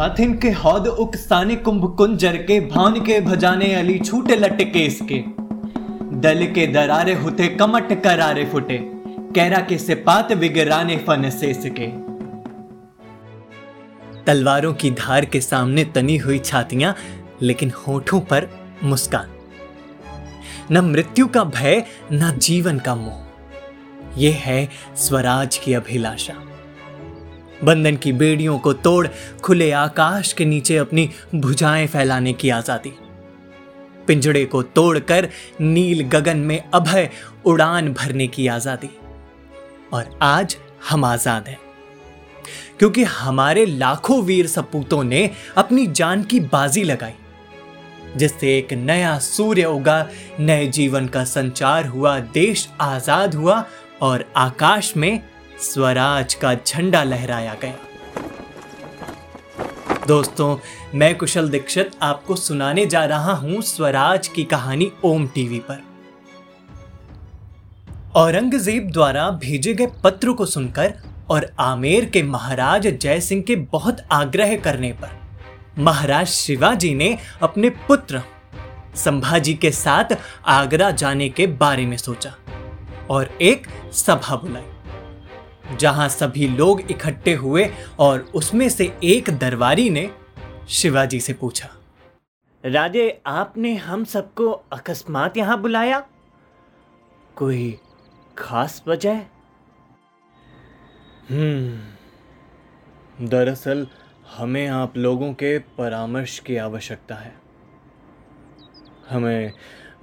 हाथिन के हौद उकसाने कुंभ कुंजर के भान के भजाने अली छूटे लट केस के। दल के दरारे हुते कमट करारे फुटे, कैरा के सिपात विगराने फन सेस के। तलवारों की धार के सामने तनी हुई छातियाँ, लेकिन होठों पर मुस्कान। न मृत्यु का भय, न जीवन का मोह। यह है स्वराज की अभिलाषा। बंधन की बेड़ियों को तोड़ खुले आकाश के नीचे अपनी भुजाएँ फैलाने की आज़ादी। पिंजड़े को तोड़कर नील गगन में अभय उड़ान भरने की आज़ादी। और आज हम आज़ाद हैं। क्योंकि हमारे लाखों वीर सपूतों ने अपनी जान की बाजी लगाई, जिससे एक नया सूर्य उगा, नए जीवन का संचार हुआ, देश आज़ाद हुआ और आकाश में स्वराज का झंडा लहराया गया। दोस्तों, मैं कुशल दीक्षित आपको सुनाने जा रहा हूँ स्वराज की कहानी ओम टीवी पर। औरंगज़ेब द्वारा भेजे गए पत्र को सुनकर और आमेर के महाराज जय सिंह के बहुत आग्रह करने पर, महाराज शिवाजी ने अपने पुत्र संभाजी के साथ आगरा जाने के बारे में सोचा और एक सभा बुलाई। जहाँ सभी लोग इकट्ठे हुए और उसमें से एक दरबारी ने शिवाजी से पूछा, राजे, आपने हम सबको अकस्मात यहाँ बुलाया? कोई खास वजह? हम्म दरअसल हमें आप लोगों के परामर्श की आवश्यकता है। हमें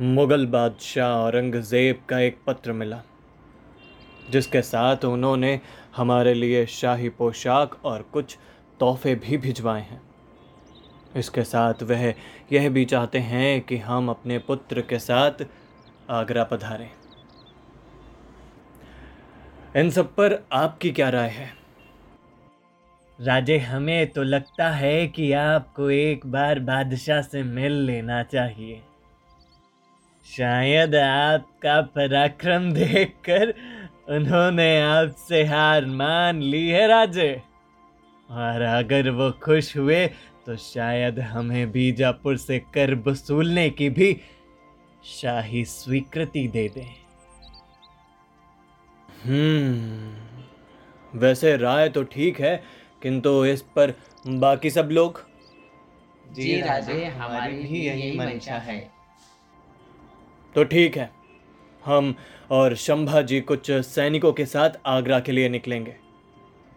मुगल बादशाह औरंगज़ेब का एक पत्र मिला। जिसके साथ उन्होंने हमारे लिए शाही पोशाक और कुछ तोहफे भी भिजवाए हैं। इसके साथ वह यह भी चाहते हैं कि हम अपने पुत्र के साथ आगरा पधारें। इन सब पर आपकी क्या राय है? राजे, हमें तो लगता है कि आपको एक बार बादशाह से मिल लेना चाहिए। शायद आपका पराक्रम देखकर उन्होंने आपसे हार मान ली है राजे। और अगर वो खुश हुए तो शायद हमें बीजापुर से कर वसूलने की भी शाही स्वीकृति दे दें। हम्म वैसे राय तो ठीक है किंतु इस पर बाकी सब लोग? जी राजे हमारी भी यही मंशा है। तो ठीक है। हम और शंभा जी कुछ सैनिकों के साथ आगरा के लिए निकलेंगे।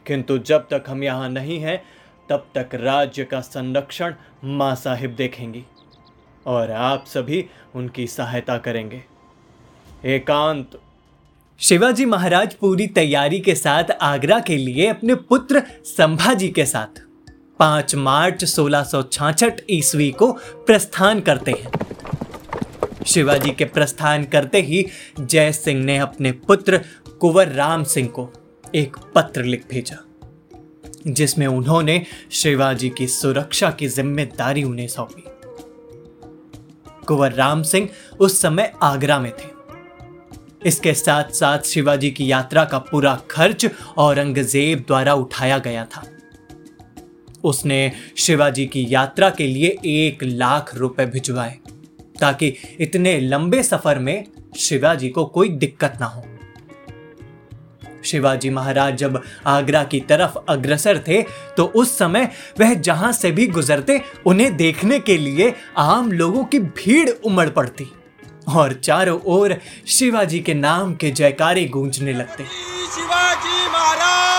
किंतु जब तक हम यहाँ नहीं हैं, तब तक राज्य का संरक्षण माँ साहिब देखेंगी और आप सभी उनकी सहायता करेंगे। एकांत। शिवाजी महाराज पूरी तैयारी के साथ आगरा के लिए अपने पुत्र संभाजी के साथ 5 मार्च सोलह ईस्वी को प्रस्थान करते हैं। शिवाजी के प्रस्थान करते ही जय सिंह ने अपने पुत्र कुंवर राम सिंह को एक पत्र लिख भेजा, जिसमें उन्होंने शिवाजी की सुरक्षा की ज़िम्मेदारी उन्हें सौंपी। कुंवर राम सिंह उस समय आगरा में थे। इसके साथ साथ शिवाजी की यात्रा का पूरा खर्च औरंगज़ेब द्वारा उठाया गया था। उसने शिवाजी की यात्रा के लिए एक लाख रुपए भिजवाए। ताकि इतने लंबे सफ़र में शिवाजी को कोई दिक्कत ना हो। शिवाजी महाराज जब आगरा की तरफ़ अग्रसर थे तो उस समय वह जहाँ से भी गुजरते, उन्हें देखने के लिए आम लोगों की भीड़ उमड़ पड़ती और चारों ओर शिवाजी के नाम के जयकारे गूंजने लगते। शिवाजी महाराज!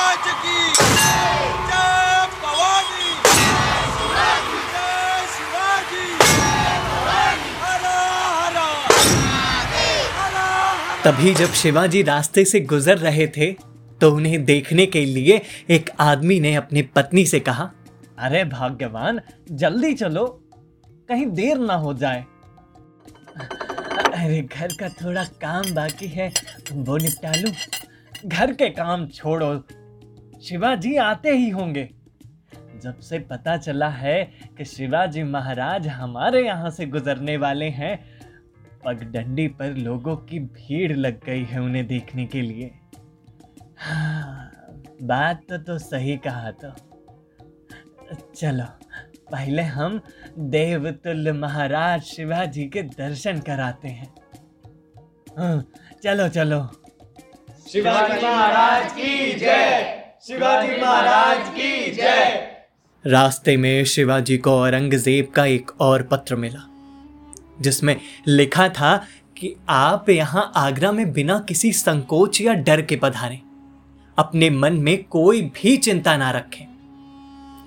तभी जब शिवाजी रास्ते से गुजर रहे थे तो उन्हें देखने के लिए एक आदमी ने अपनी पत्नी से कहा, अरे भाग्यवान, जल्दी चलो, कहीं देर ना हो जाए। अरे घर का थोड़ा काम बाकी है वो निपटा लूँ। घर के काम छोड़ो, शिवाजी आते ही होंगे। जब से पता चला है कि शिवाजी महाराज हमारे यहाँ से गुजरने वाले हैं पगडंडी पर लोगों की भीड़ लग गई है उन्हें देखने के लिए। हाँ, बात तो, तो सही कहा तो। चलो पहले हम देवतुल्य महाराज शिवाजी के दर्शन कराते हैं। हाँ, चलो चलो। शिवाजी महाराज की जय। शिवाजी महाराज की जय। रास्ते में शिवाजी को औरंगज़ेब का एक और पत्र मिला। जिसमें लिखा था कि आप यहाँ आगरा में बिना किसी संकोच या डर के पधारें। अपने मन में कोई भी चिंता ना रखें।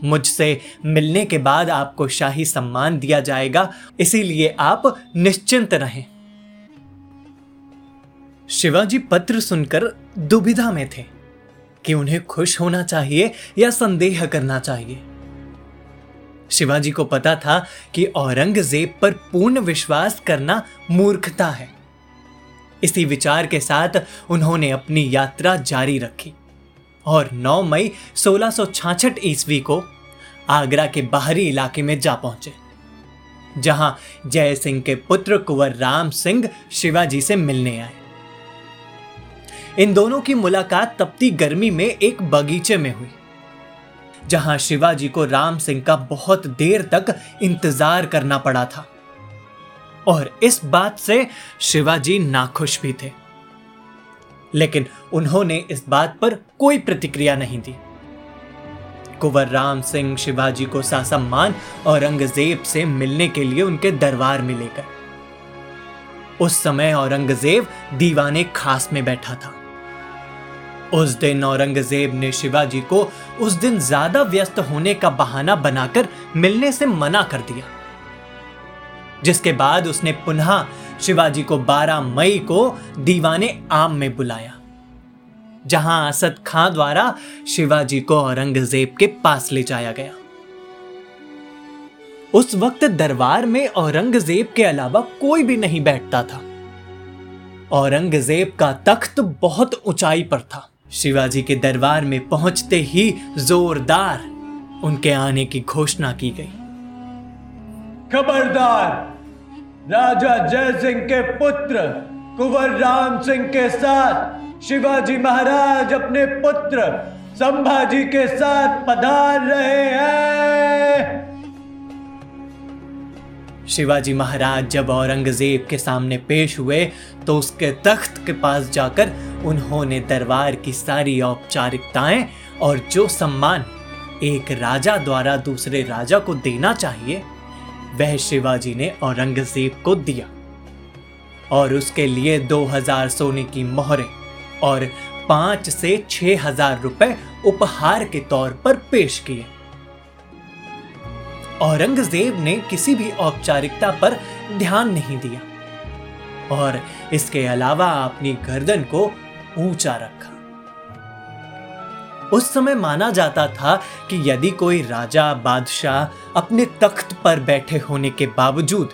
मुझसे मिलने के बाद आपको शाही सम्मान दिया जाएगा, इसीलिए आप निश्चिंत रहें। शिवाजी पत्र सुनकर दुविधा में थे कि उन्हें खुश होना चाहिए या संदेह करना चाहिए। शिवाजी को पता था कि औरंगज़ेब पर पूर्ण विश्वास करना मूर्खता है। इसी विचार के साथ उन्होंने अपनी यात्रा जारी रखी और 9 मई सोलह ईस्वी को आगरा के बाहरी इलाके में जा पहुँचे, जहाँ जय सिंह के पुत्र कुंवर राम सिंह शिवाजी से मिलने आए। इन दोनों की मुलाकात तपती गर्मी में एक बगीचे में हुई। जहाँ शिवाजी को राम सिंह का बहुत देर तक इंतज़ार करना पड़ा था। और इस बात से शिवाजी नाखुश भी थे। लेकिन उन्होंने इस बात पर कोई प्रतिक्रिया नहीं दी। कुंवर राम सिंह शिवाजी को सासम्मान औरंगज़ेब से मिलने के लिए उनके दरबार में ले गए उस समय औरंगज़ेब दीवाने खास में बैठा था। उस दिन औरंगज़ेब ने शिवाजी को उस दिन ज़्यादा व्यस्त होने का बहाना बनाकर मिलने से मना कर दिया। जिसके बाद उसने पुनः शिवाजी को 12 मई को दीवाने आम में बुलाया, जहाँ असद खां द्वारा शिवाजी को औरंगज़ेब के पास ले जाया गया। उस वक्त दरबार में औरंगज़ेब के अलावा कोई भी नहीं बैठता था। औरंगज़ेब का तख्त बहुत ऊंचाई पर था। शिवाजी के दरबार में पहुँचते ही जोरदार उनके आने की घोषणा की गई। खबरदार राजा जय सिंह के पुत्र कुंवर राम सिंह के साथ शिवाजी महाराज अपने पुत्र संभाजी के साथ पधार रहे हैं। शिवाजी महाराज जब औरंगज़ेब के सामने पेश हुए तो उसके तख्त के पास जाकर उन्होंने दरबार की सारी औपचारिकताएँ और जो सम्मान एक राजा द्वारा दूसरे राजा को देना चाहिए, वह शिवाजी ने औरंगज़ेब को दिया। और उसके लिए 2000 सोने की मोहरें और पाँच से छह हज़ार रुपए उपहार के तौर पर पेश किए। औरंगज़ेब ने किसी भी औपचारिकता पर ध्यान नहीं दिया। और इसके अलावा अपनी गर्दन को ऊँचा रखा। उस समय माना जाता था कि यदि कोई राजा, बादशाह अपने तख्त पर बैठे होने के बावजूद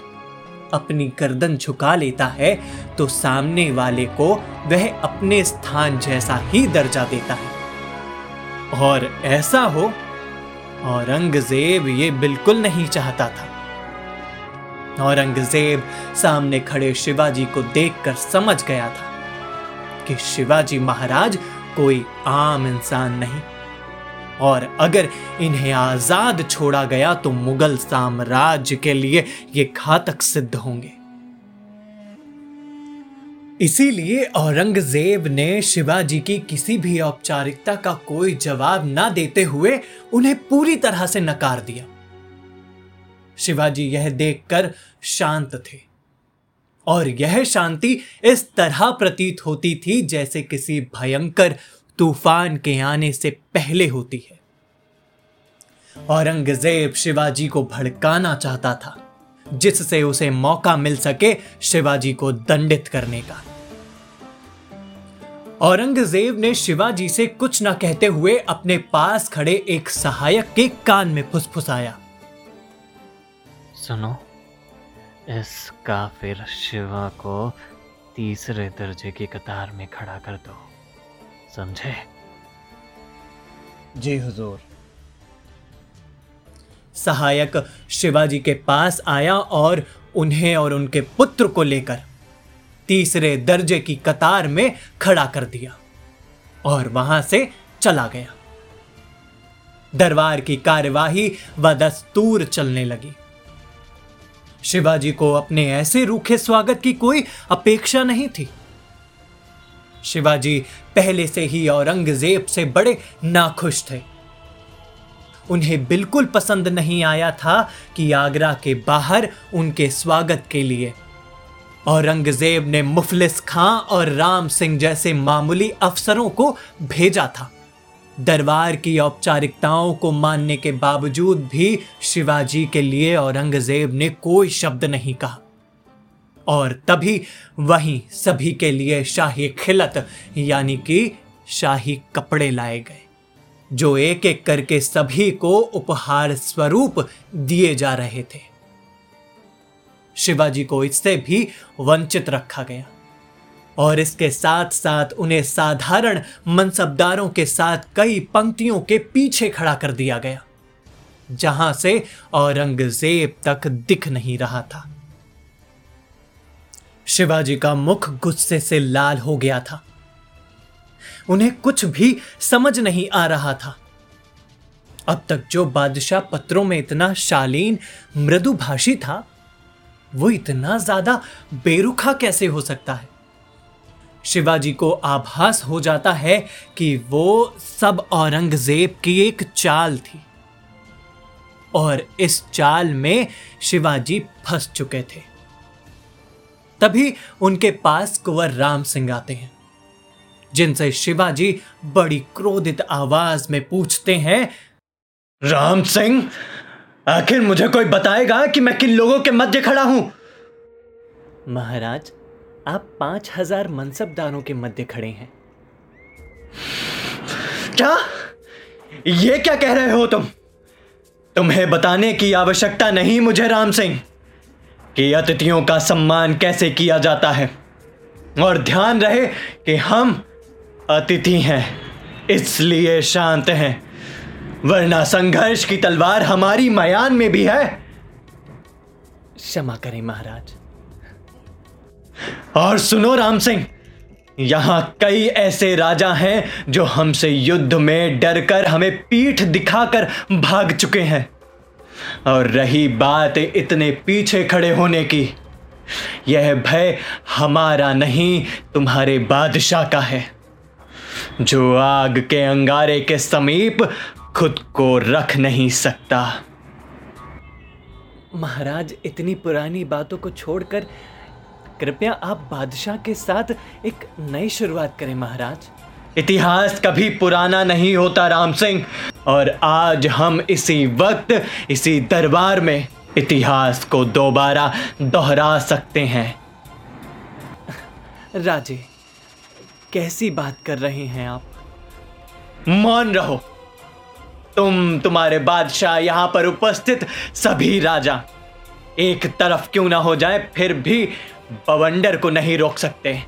अपनी गर्दन झुका लेता है तो सामने वाले को वह अपने स्थान जैसा ही दर्जा देता है। और ऐसा हो, औरंगज़ेब ये बिल्कुल नहीं चाहता था। औरंगज़ेब सामने खड़े शिवाजी को देखकर समझ गया था। कि शिवाजी महाराज कोई आम इंसान नहीं। और अगर इन्हें आज़ाद छोड़ा गया तो मुगल साम्राज्य के लिए ये घातक सिद्ध होंगे। इसीलिए औरंगज़ेब ने शिवाजी की किसी भी औपचारिकता का कोई जवाब ना देते हुए उन्हें पूरी तरह से नकार दिया। शिवाजी यह देखकर शांत थे। और यह शांति इस तरह प्रतीत होती थी जैसे किसी भयंकर तूफ़ान के आने से पहले होती है। औरंगज़ेब शिवाजी को भड़काना चाहता था, जिससे उसे मौका मिल सके शिवाजी को दंडित करने का। औरंगज़ेब ने शिवाजी से कुछ न कहते हुए अपने पास खड़े एक सहायक के कान में फुसफुसाया। सुनो। इस काफिर शिवा को तीसरे दर्जे की कतार में खड़ा कर दो, समझे? जी हुजूर। सहायक शिवाजी के पास आया और उन्हें और उनके पुत्र को लेकर तीसरे दर्जे की कतार में खड़ा कर दिया और वहाँ से चला गया। दरबार की कार्यवाही व दस्तूर चलने लगी। शिवाजी को अपने ऐसे रूखे स्वागत की कोई अपेक्षा नहीं थी। शिवाजी पहले से ही औरंगज़ेब से बड़े नाखुश थे। उन्हें बिल्कुल पसंद नहीं आया था कि आगरा के बाहर उनके स्वागत के लिए। औरंगज़ेब ने मुफलिस खां और राम सिंह जैसे मामूली अफसरों को भेजा था। दरबार की औपचारिकताओं को मानने के बावजूद भी शिवाजी के लिए औरंगज़ेब ने कोई शब्द नहीं कहा। और तभी वहीं सभी के लिए शाही खिलत, यानी कि शाही कपड़े लाए गए, जो एक एक करके सभी को उपहार स्वरूप दिए जा रहे थे। शिवाजी को इससे भी वंचित रखा गया। और इसके साथ साथ उन्हें साधारण मनसबदारों के साथ कई पंक्तियों के पीछे खड़ा कर दिया गया, जहाँ से औरंगज़ेब तक दिख नहीं रहा था। शिवाजी का मुख गुस्से से लाल हो गया था। उन्हें कुछ भी समझ नहीं आ रहा था। अब तक जो बादशाह पत्रों में इतना शालीन, मृदुभाषी था, वो इतना ज़्यादा बेरुखा कैसे हो सकता है? शिवाजी को आभास हो जाता है कि वो सब औरंगज़ेब की एक चाल थी। और इस चाल में शिवाजी फंस चुके थे। तभी उनके पास कुंवर राम सिंह आते हैं, जिनसे शिवाजी बड़ी क्रोधित आवाज़ में पूछते हैं, राम सिंह, आखिर मुझे कोई बताएगा कि मैं किन लोगों के मध्य खड़ा हूँ? महाराज आप पाँच हज़ार मनसबदारों के मध्य खड़े हैं। क्या? ये क्या कह रहे हो तुम? तुम्हें बताने की आवश्यकता नहीं मुझे राम सिंह। कि अतिथियों का सम्मान कैसे किया जाता है? और ध्यान रहे कि हम अतिथि हैं इसलिए शांत हैं। वरना संघर्ष की तलवार हमारी मयान में भी है। क्षमा करें महाराज। और सुनो राम सिंह, यहाँ कई ऐसे राजा हैं जो हमसे युद्ध में डरकर हमें पीठ दिखाकर भाग चुके हैं। और रही बात इतने पीछे खड़े होने की, यह भय हमारा नहीं, तुम्हारे बादशाह का है। जो आग के अंगारे के समीप खुद को रख नहीं सकता। महाराज, इतनी पुरानी बातों को छोड़कर कृपया आप बादशाह के साथ एक नई शुरुआत करें महाराज। इतिहास कभी पुराना नहीं होता राम सिंह। और आज हम इसी वक्त इसी दरबार में इतिहास को दोबारा दोहरा सकते हैं। राजे कैसी बात कर रहे हैं आप? मौन रहो। तुम तुम्हारे बादशाह यहाँ पर उपस्थित सभी राजा। एक तरफ़ क्यों ना हो जाए फिर भी बवंडर को नहीं रोक सकते।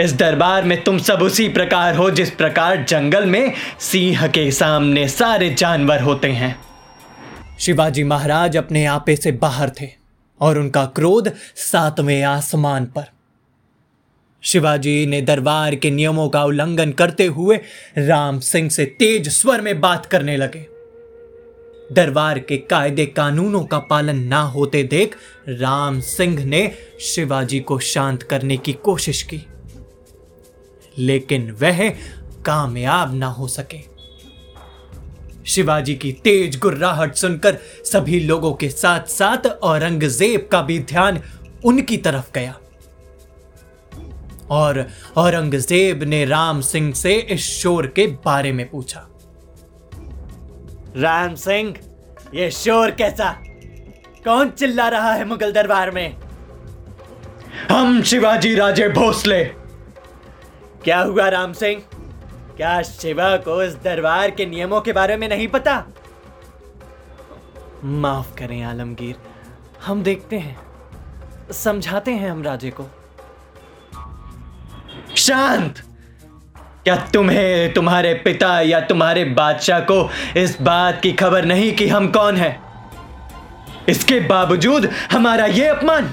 इस दरबार में तुम सब उसी प्रकार हो, जिस प्रकार जंगल में सिंह के सामने सारे जानवर होते हैं। शिवाजी महाराज अपने आपे से बाहर थे और उनका क्रोध सातवें आसमान पर। शिवाजी ने दरबार के नियमों का उल्लंघन करते हुए राम सिंह से तेज स्वर में बात करने लगे। दरबार के कायदे कानूनों का पालन ना होते देख राम सिंह ने शिवाजी को शांत करने की कोशिश की। लेकिन वह कामयाब ना हो सके। शिवाजी की तेज गुर्राहट सुनकर सभी लोगों के साथ साथ औरंगज़ेब का भी ध्यान उनकी तरफ़ गया। और औरंगज़ेब ने राम सिंह से इस शोर के बारे में पूछा। राम सिंह ये शोर कैसा? कौन चिल्ला रहा है मुगल दरबार में? हम शिवाजी राजे भोसले। क्या हुआ राम सिंह? क्या शिवा को इस दरबार के नियमों के बारे में नहीं पता? माफ़ करें आलमगीर हम देखते हैं। समझाते हैं हम राजे को। शांत! क्या तुम्हें तुम्हारे पिता या तुम्हारे बादशाह को इस बात की खबर नहीं कि हम कौन हैं? इसके बावजूद हमारा यह अपमान।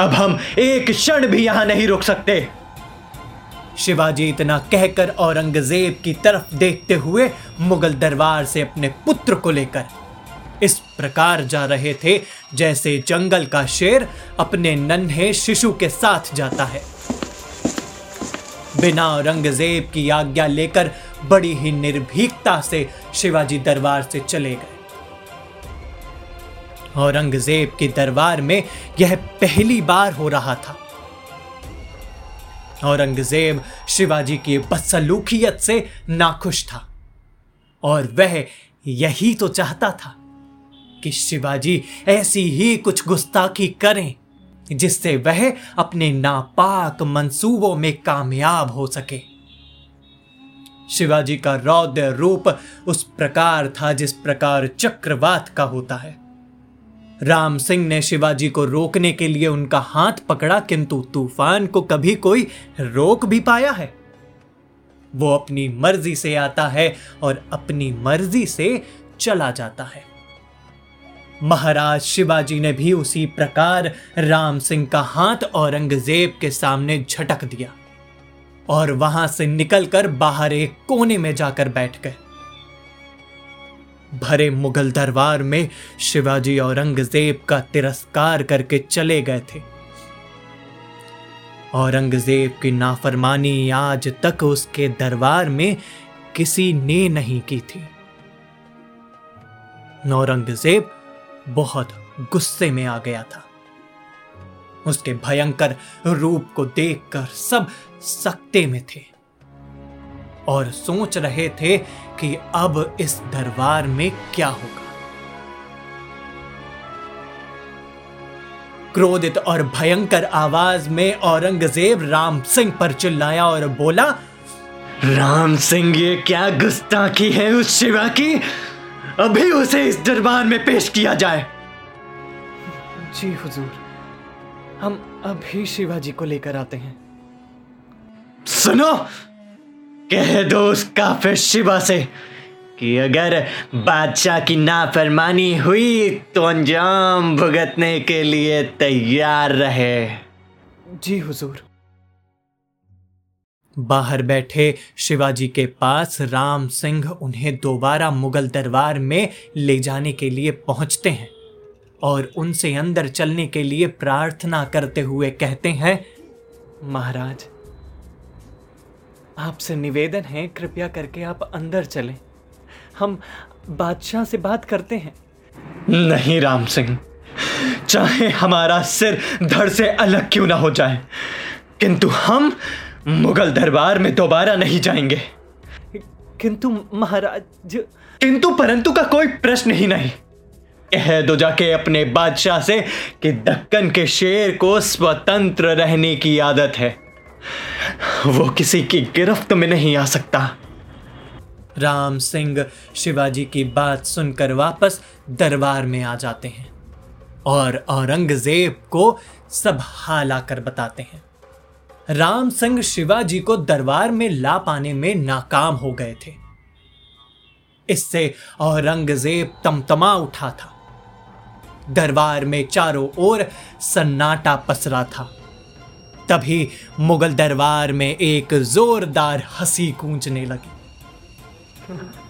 अब हम एक क्षण भी यहाँ नहीं रुक सकते। शिवाजी इतना कहकर औरंगज़ेब की तरफ़ देखते हुए मुगल दरबार से अपने पुत्र को लेकर इस प्रकार जा रहे थे जैसे जंगल का शेर अपने नन्हे शिशु के साथ जाता है। बिना औरंगज़ेब की आज्ञा लेकर बड़ी ही निर्भीकता से शिवाजी दरबार से चले गए। औरंगज़ेब के दरबार में यह पहली बार हो रहा था। औरंगज़ेब शिवाजी की बदसलूकियत से नाखुश था और वह यही तो चाहता था कि शिवाजी ऐसी ही कुछ गुस्ताखी करें। जिससे वह अपने नापाक मंसूबों में कामयाब हो सके। शिवाजी का रौद्र रूप उस प्रकार था जिस प्रकार चक्रवात का होता है। राम सिंह ने शिवाजी को रोकने के लिए उनका हाथ पकड़ा, किंतु तूफ़ान को कभी कोई रोक भी पाया है। वो अपनी मर्ज़ी से आता है और अपनी मर्ज़ी से चला जाता है। महाराज शिवाजी ने भी उसी प्रकार राम सिंह का हाथ औरंगज़ेब के सामने झटक दिया और वहाँ से निकलकर बाहर एक कोने में जाकर बैठ गए। भरे मुगल दरबार में शिवाजी औरंगज़ेब का तिरस्कार करके चले गए थे। औरंगज़ेब की नाफरमानी आज तक उसके दरबार में किसी ने नहीं की थी। औरंगज़ेब बहुत गुस्से में आ गया था। उसके भयंकर रूप को देखकर सब सकते में थे और सोच रहे थे कि अब इस दरबार में क्या होगा। क्रोधित और भयंकर आवाज़ में औरंगज़ेब राम सिंह पर चिल्लाया और बोला, राम सिंह, ये क्या गुस्ताखी है उस शिवा की? अभी उसे इस दरबार में पेश किया जाए। जी हुजूर हम अभी शिवाजी को लेकर आते हैं। सुनो कह दो उस काफिर शिवा से कि अगर बादशाह की नाफरमानी हुई तो अंजाम भुगतने के लिए तैयार रहे। जी हुजूर। बाहर बैठे शिवाजी के पास राम सिंह उन्हें दोबारा मुगल दरबार में ले जाने के लिए पहुँचते हैं और उनसे अंदर चलने के लिए प्रार्थना करते हुए कहते हैं, महाराज, आपसे निवेदन है, कृपया करके आप अंदर चलें। हम बादशाह से बात करते हैं। नहीं, राम सिंह। चाहे हमारा सिर धड़ से अलग क्यों ना हो जाए, किंतु हम मुगल दरबार में दोबारा नहीं जाएँगे। किंतु महाराज किंतु परंतु का कोई प्रश्न ही नहीं। कह दो जाके अपने बादशाह से कि दक्कन के शेर को स्वतंत्र रहने की आदत है। वो किसी की गिरफ्त में नहीं आ सकता। राम सिंह शिवाजी की बात सुनकर वापस दरबार में आ जाते हैं और औरंगज़ेब को सब हाल आकर बताते हैं। राम सिंह शिवाजी को दरबार में ला पाने में नाकाम हो गए थे। इससे औरंगज़ेब तमतमा उठा था। दरबार में चारों ओर सन्नाटा पसरा था। तभी मुगल दरबार में एक जोरदार हँसी गूंजने लगी।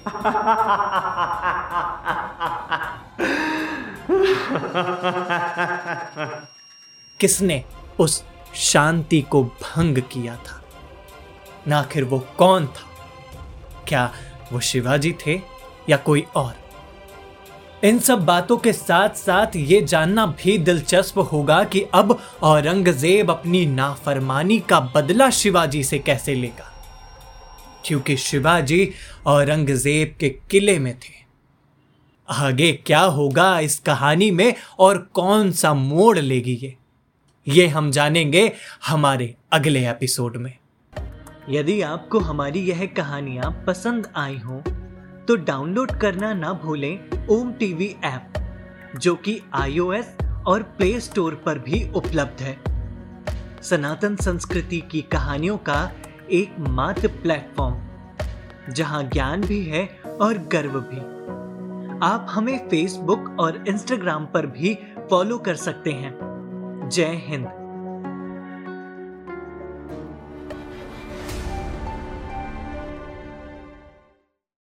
किसने उस शांति को भंग किया था। ना आखिर वो कौन था? क्या वो शिवाजी थे या कोई और? इन सब बातों के साथ साथ ये जानना भी दिलचस्प होगा कि अब औरंगज़ेब अपनी नाफरमानी का बदला शिवाजी से कैसे लेगा। क्योंकि शिवाजी औरंगज़ेब के किले में थे। आगे क्या होगा इस कहानी में और कौन सा मोड़ लेगी ये? ये हम जानेंगे हमारे अगले एपिसोड में। यदि आपको हमारी यह कहानियाँ पसंद आई हों तो डाउनलोड करना ना भूलें ओम टीवी ऐप, जो कि आईओएस और प्ले स्टोर पर भी उपलब्ध है। सनातन संस्कृति की कहानियों का एक मात्र प्लेटफॉर्म, जहाँ ज्ञान भी है और गर्व भी। आप हमें फेसबुक और इंस्टाग्राम पर भी फॉलो कर सकते हैं। जय हिंद।